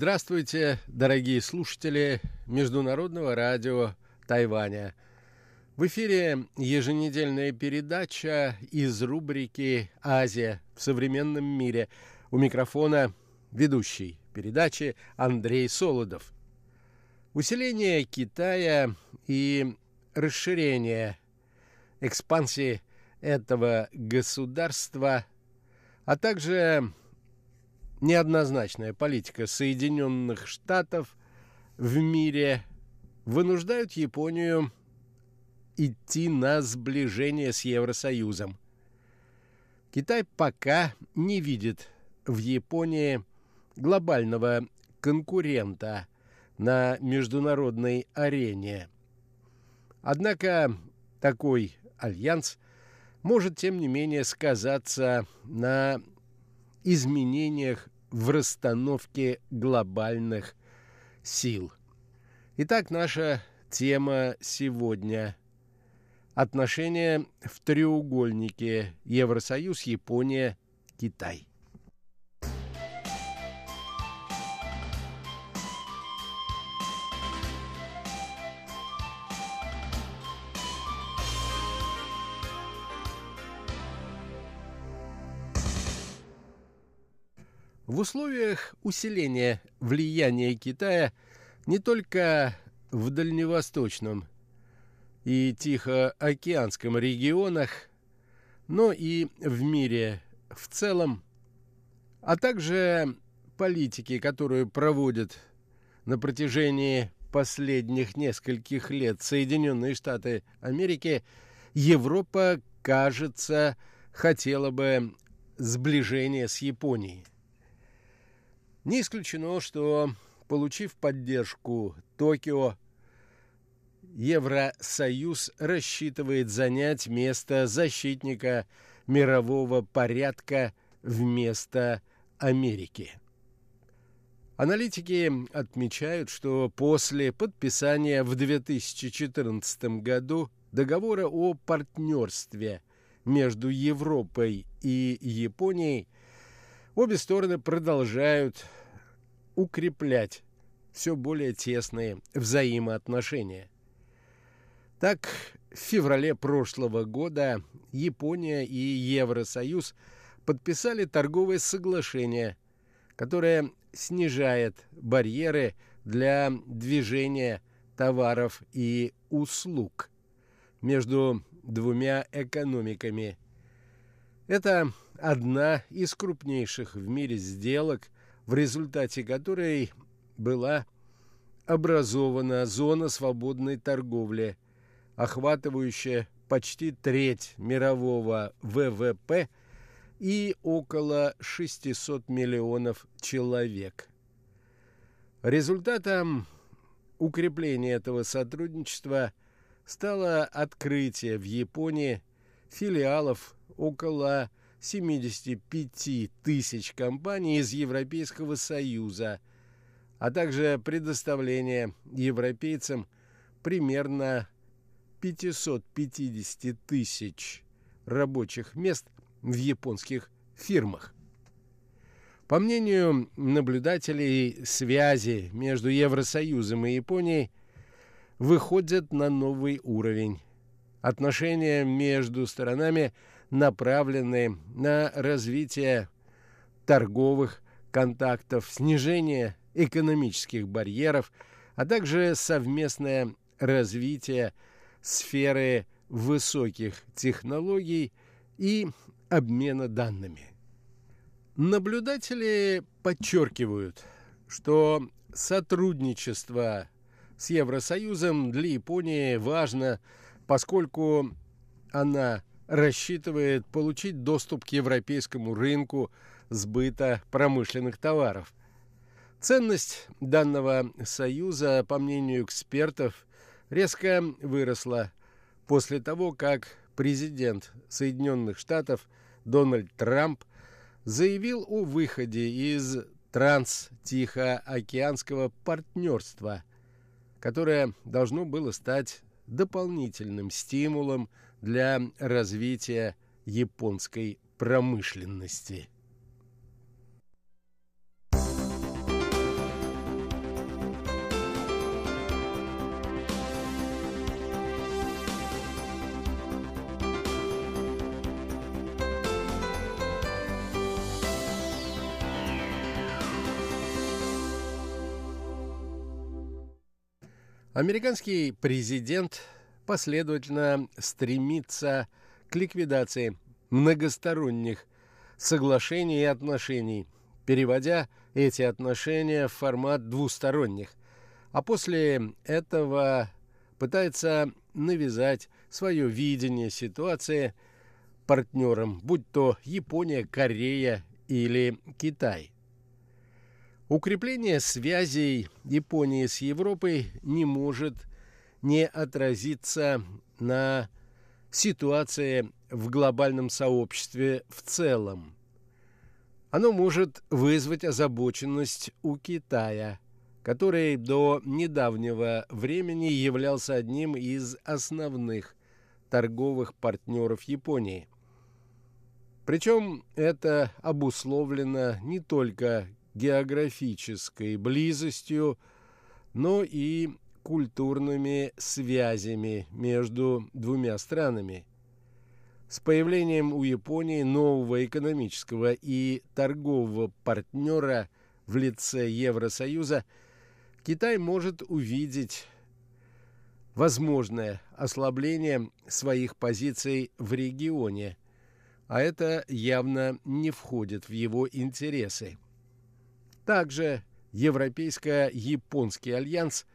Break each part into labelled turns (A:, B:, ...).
A: Здравствуйте, дорогие слушатели Международного радио Тайваня. В эфире еженедельная передача из рубрики «Азия в современном мире». У микрофона ведущий передачи Андрей Солодов. Усиление Китая и расширение экспансии этого государства, а также неоднозначная политика Соединенных Штатов в мире вынуждают Японию идти на сближение с Евросоюзом. Китай пока не видит в Японии глобального конкурента на международной арене. Однако такой альянс может, тем не менее, сказаться на изменениях в расстановке глобальных сил. Итак, наша тема сегодня – отношения в треугольнике Евросоюз, Япония, Китай. В условиях усиления влияния Китая не только в дальневосточном и Тихоокеанском регионах, но и в мире в целом, а также политики, которую проводят на протяжении последних нескольких лет Соединенные Штаты Америки, Европа, кажется, хотела бы сближения с Японией. Не исключено, что, получив поддержку Токио, Евросоюз рассчитывает занять место защитника мирового порядка вместо Америки. Аналитики отмечают, что после подписания в 2014 году договора о партнерстве между Европой и Японией – Обе стороны продолжают укреплять все более тесные взаимоотношения. Так, в феврале прошлого года Япония и Евросоюз подписали торговое соглашение, которое снижает барьеры для движения товаров и услуг между двумя экономиками. Это одна из крупнейших в мире сделок, в результате которой была образована зона свободной торговли, охватывающая почти треть мирового ВВП и около 600 миллионов человек. Результатом укрепления этого сотрудничества стало открытие в Японии филиалов около 75 тысяч компаний из Европейского Союза, а также предоставление европейцам примерно 550 тысяч рабочих мест в японских фирмах. По мнению наблюдателей, связи между Евросоюзом и Японией выходят на новый уровень. Отношения между сторонами – направленные на развитие торговых контактов, снижение экономических барьеров, а также совместное развитие сферы высоких технологий и обмена данными. Наблюдатели подчеркивают, что сотрудничество с Евросоюзом для Японии важно, поскольку она рассчитывает получить доступ к европейскому рынку сбыта промышленных товаров. Ценность данного союза, по мнению экспертов, резко выросла после того, как президент Соединенных Штатов Дональд Трамп заявил о выходе из транс-тихоокеанского партнерства, которое должно было стать дополнительным стимулом для развития японской промышленности. Американский президент последовательно стремится к ликвидации многосторонних соглашений и отношений, переводя эти отношения в формат двусторонних, а после этого пытается навязать свое видение ситуации партнерам, будь то Япония, Корея или Китай. Укрепление связей Японии с Европой не может не отразиться на ситуации в глобальном сообществе в целом. Оно может вызвать озабоченность у Китая, который до недавнего времени являлся одним из основных торговых партнеров Японии. Причем это обусловлено не только географической близостью, но и культурными связями между двумя странами. С появлением у Японии нового экономического и торгового партнера в лице Евросоюза Китай может увидеть возможное ослабление своих позиций в регионе, а это явно не входит в его интересы. Также Европейско-японский альянс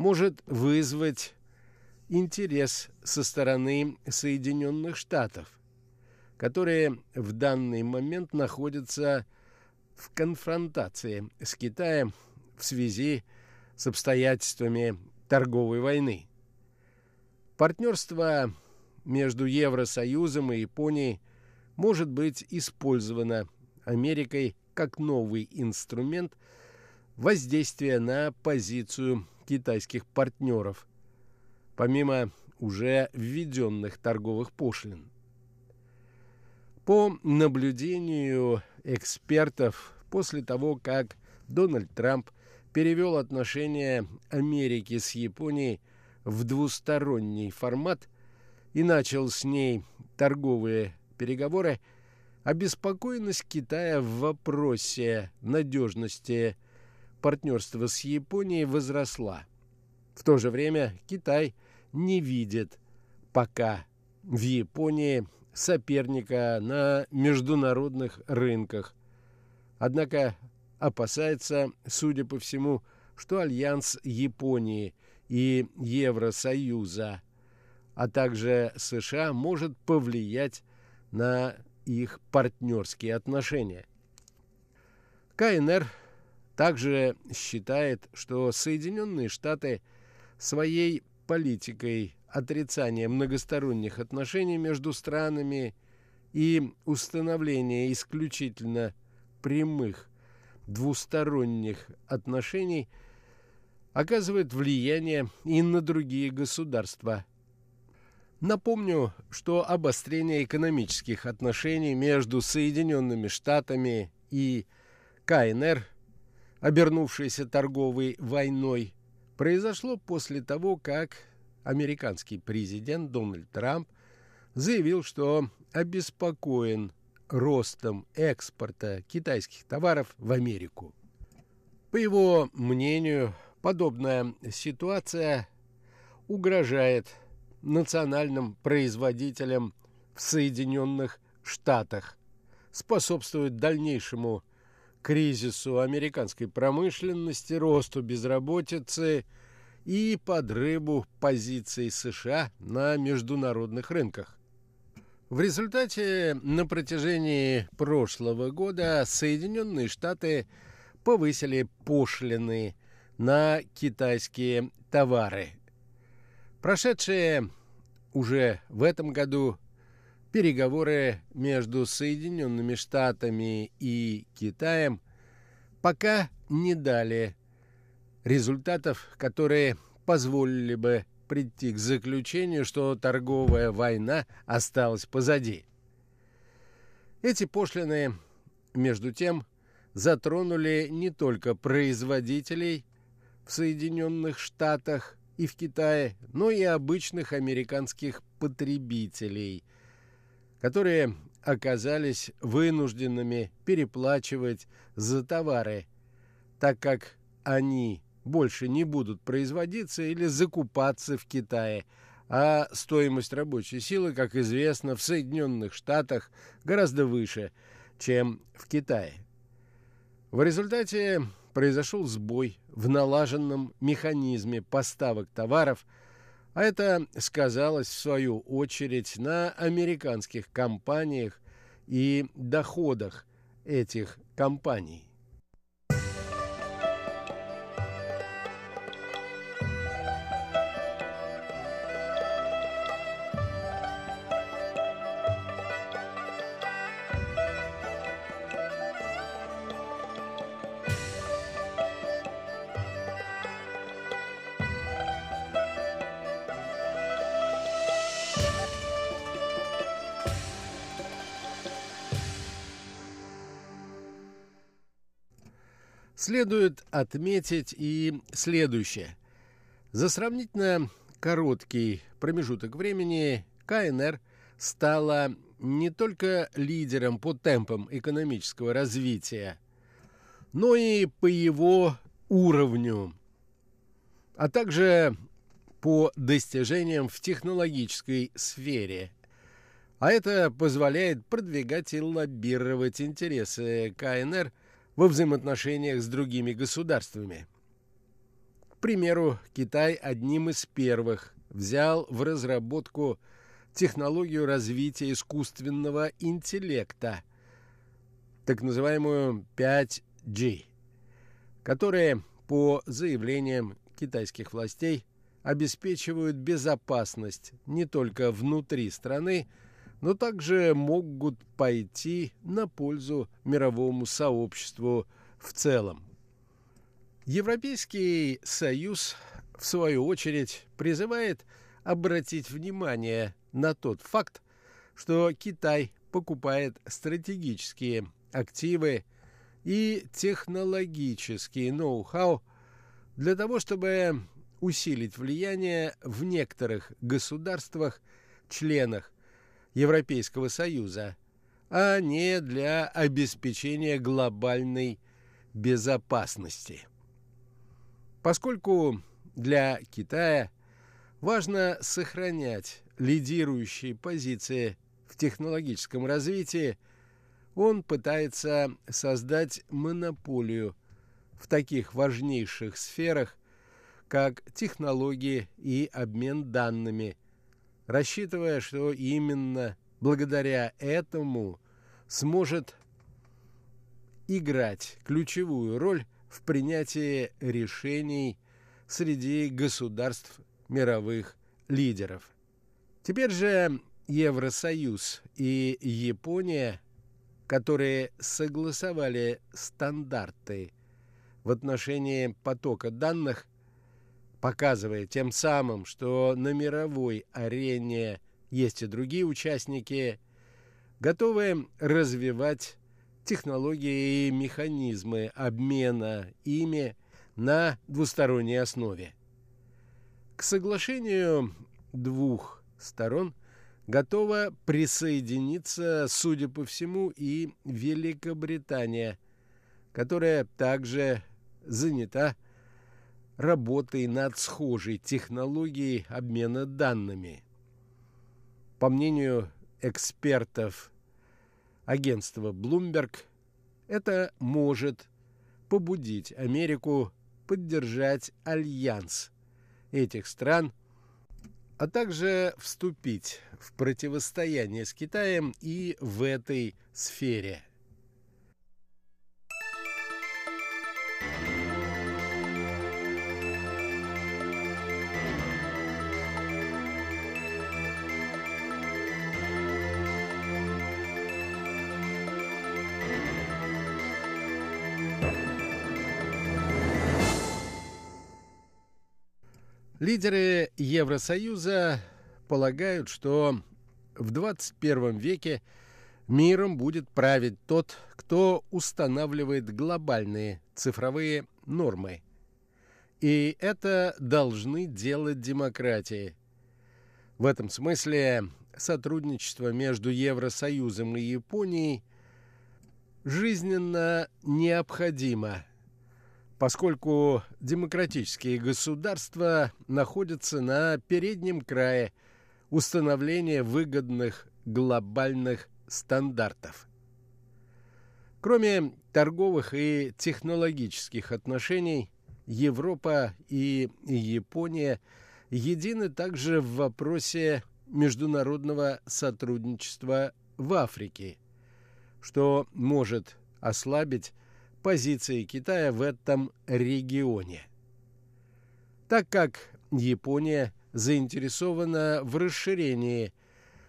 A: может вызвать интерес со стороны Соединенных Штатов, которые в данный момент находятся в конфронтации с Китаем в связи с обстоятельствами торговой войны. Партнерство между Евросоюзом и Японией может быть использовано Америкой как новый инструмент воздействия на позицию китайских партнеров, помимо уже введенных торговых пошлин. По наблюдению экспертов, после того, как Дональд Трамп перевел отношения Америки с Японией в двусторонний формат и начал с ней торговые переговоры, обеспокоенность Китая в вопросе надежности партнерства с Японией возросла. В то же время Китай не видит пока в Японии соперника на международных рынках. Однако опасается, судя по всему, что альянс Японии и Евросоюза, а также США может повлиять на их партнерские отношения. КНР также считает, что Соединенные Штаты своей политикой отрицания многосторонних отношений между странами и установления исключительно прямых двусторонних отношений оказывает влияние и на другие государства. Напомню, что обострение экономических отношений между Соединенными Штатами и КНР, обернувшейся торговой войной, произошло после того, как американский президент Дональд Трамп заявил, что обеспокоен ростом экспорта китайских товаров в Америку. По его мнению, подобная ситуация угрожает национальным производителям в Соединенных Штатах, способствует дальнейшему кризису американской промышленности, росту безработицы и подрыву позиций США на международных рынках. В результате на протяжении прошлого года Соединенные Штаты повысили пошлины на китайские товары. Прошедшие уже в этом году переговоры между Соединенными Штатами и Китаем пока не дали результатов, которые позволили бы прийти к заключению, что торговая война осталась позади. Эти пошлины, между тем, затронули не только производителей в Соединенных Штатах и в Китае, но и обычных американских потребителей, которые оказались вынужденными переплачивать за товары, так как они больше не будут производиться или закупаться в Китае, а стоимость рабочей силы, как известно, в Соединенных Штатах гораздо выше, чем в Китае. В результате произошел сбой в налаженном механизме поставок товаров, а это сказалось, в свою очередь, на американских компаниях и доходах этих компаний. Следует отметить и следующее. За сравнительно короткий промежуток времени КНР стала не только лидером по темпам экономического развития, но и по его уровню, а также по достижениям в технологической сфере. А это позволяет продвигать и лоббировать интересы КНР во взаимоотношениях с другими государствами. К примеру, Китай одним из первых взял в разработку технологию развития искусственного интеллекта, так называемую 5G, которая, по заявлениям китайских властей, обеспечивают безопасность не только внутри страны, но также могут пойти на пользу мировому сообществу в целом. Европейский Союз, в свою очередь, призывает обратить внимание на тот факт, что Китай покупает стратегические активы и технологический ноу-хау для того, чтобы усилить влияние в некоторых государствах-членах Европейского Союза, а не для обеспечения глобальной безопасности. Поскольку для Китая важно сохранять лидирующие позиции в технологическом развитии, он пытается создать монополию в таких важнейших сферах, как технологии и обмен данными – рассчитывая, что именно благодаря этому сможет играть ключевую роль в принятии решений среди государств мировых лидеров. Теперь же Евросоюз и Япония, которые согласовали стандарты в отношении потока данных, показывая тем самым, что на мировой арене есть и другие участники, готовые развивать технологии и механизмы обмена ими на двусторонней основе. К соглашению двух сторон готова присоединиться, судя по всему, и Великобритания, которая также занята работой над схожей технологией обмена данными. По мнению экспертов агентства Bloomberg, это может побудить Америку поддержать альянс этих стран, а также вступить в противостояние с Китаем и в этой сфере – Лидеры Евросоюза полагают, что в 21 веке миром будет править тот, кто устанавливает глобальные цифровые нормы. И это должны делать демократии. В этом смысле сотрудничество между Евросоюзом и Японией жизненно необходимо – поскольку демократические государства находятся на переднем крае установления выгодных глобальных стандартов. Кроме торговых и технологических отношений, Европа и Япония едины также в вопросе международного сотрудничества в Африке, что может ослабить позиции Китая в этом регионе. Так как Япония заинтересована в расширении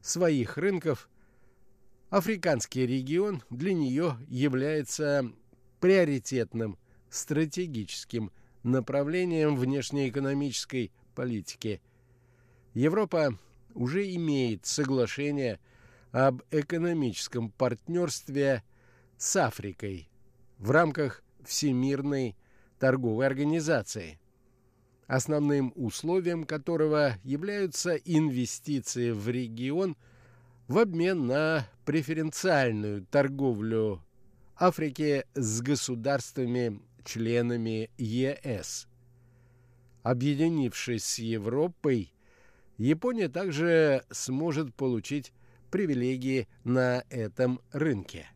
A: своих рынков, африканский регион для нее является приоритетным стратегическим направлением внешнеэкономической политики. Европа уже имеет соглашение об экономическом партнерстве с Африкой в рамках Всемирной торговой организации, основным условием которого являются инвестиции в регион в обмен на преференциальную торговлю Африки с государствами-членами ЕС. Объединившись с Европой, Япония также сможет получить привилегии на этом рынке.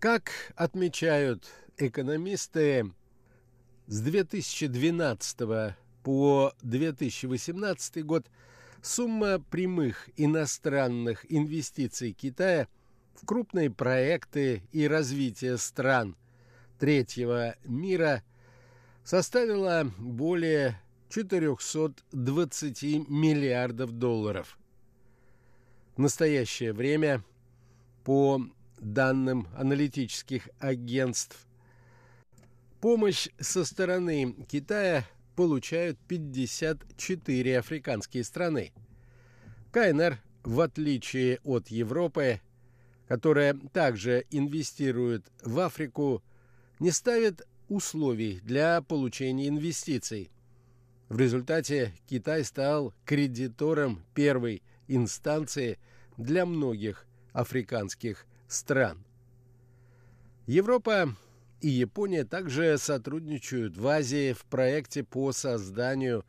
A: Как отмечают экономисты, с 2012 по 2018 год сумма прямых иностранных инвестиций Китая в крупные проекты и развитие стран третьего мира составила более 420 миллиардов долларов. В настоящее время по данным аналитических агентств. Помощь со стороны Китая получают 54 африканские страны. КНР, в отличие от Европы, которая также инвестирует в Африку, не ставит условий для получения инвестиций. В результате Китай стал кредитором первой инстанции для многих африканских стран. Европа и Япония также сотрудничают в Азии в проекте по созданию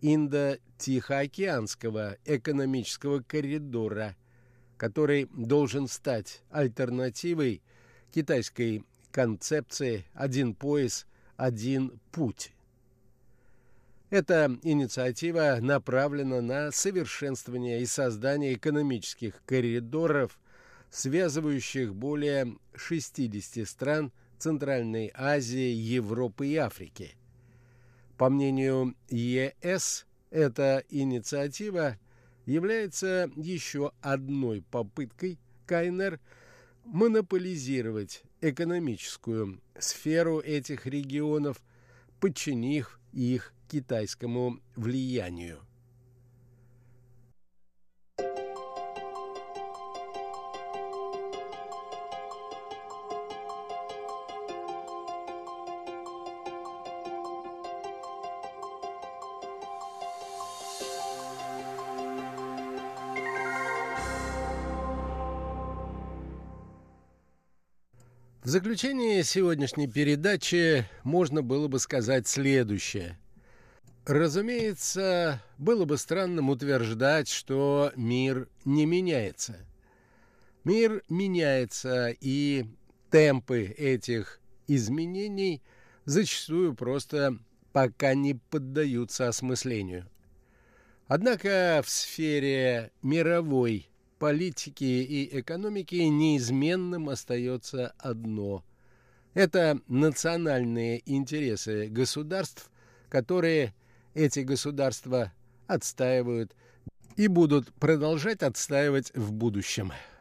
A: Индо-Тихоокеанского экономического коридора, который должен стать альтернативой китайской концепции «один пояс, один путь». Эта инициатива направлена на совершенствование и создание экономических коридоров связывающих более 60 стран Центральной Азии, Европы и Африки. По мнению ЕС, эта инициатива является еще одной попыткой КНР монополизировать экономическую сферу этих регионов, подчинив их китайскому влиянию. В заключение сегодняшней передачи можно было бы сказать следующее. Разумеется, было бы странным утверждать, что мир не меняется. Мир меняется, и темпы этих изменений зачастую просто пока не поддаются осмыслению. Однако в сфере мировой политики и экономики неизменным остается одно. Это национальные интересы государств, которые эти государства отстаивают и будут продолжать отстаивать в будущем.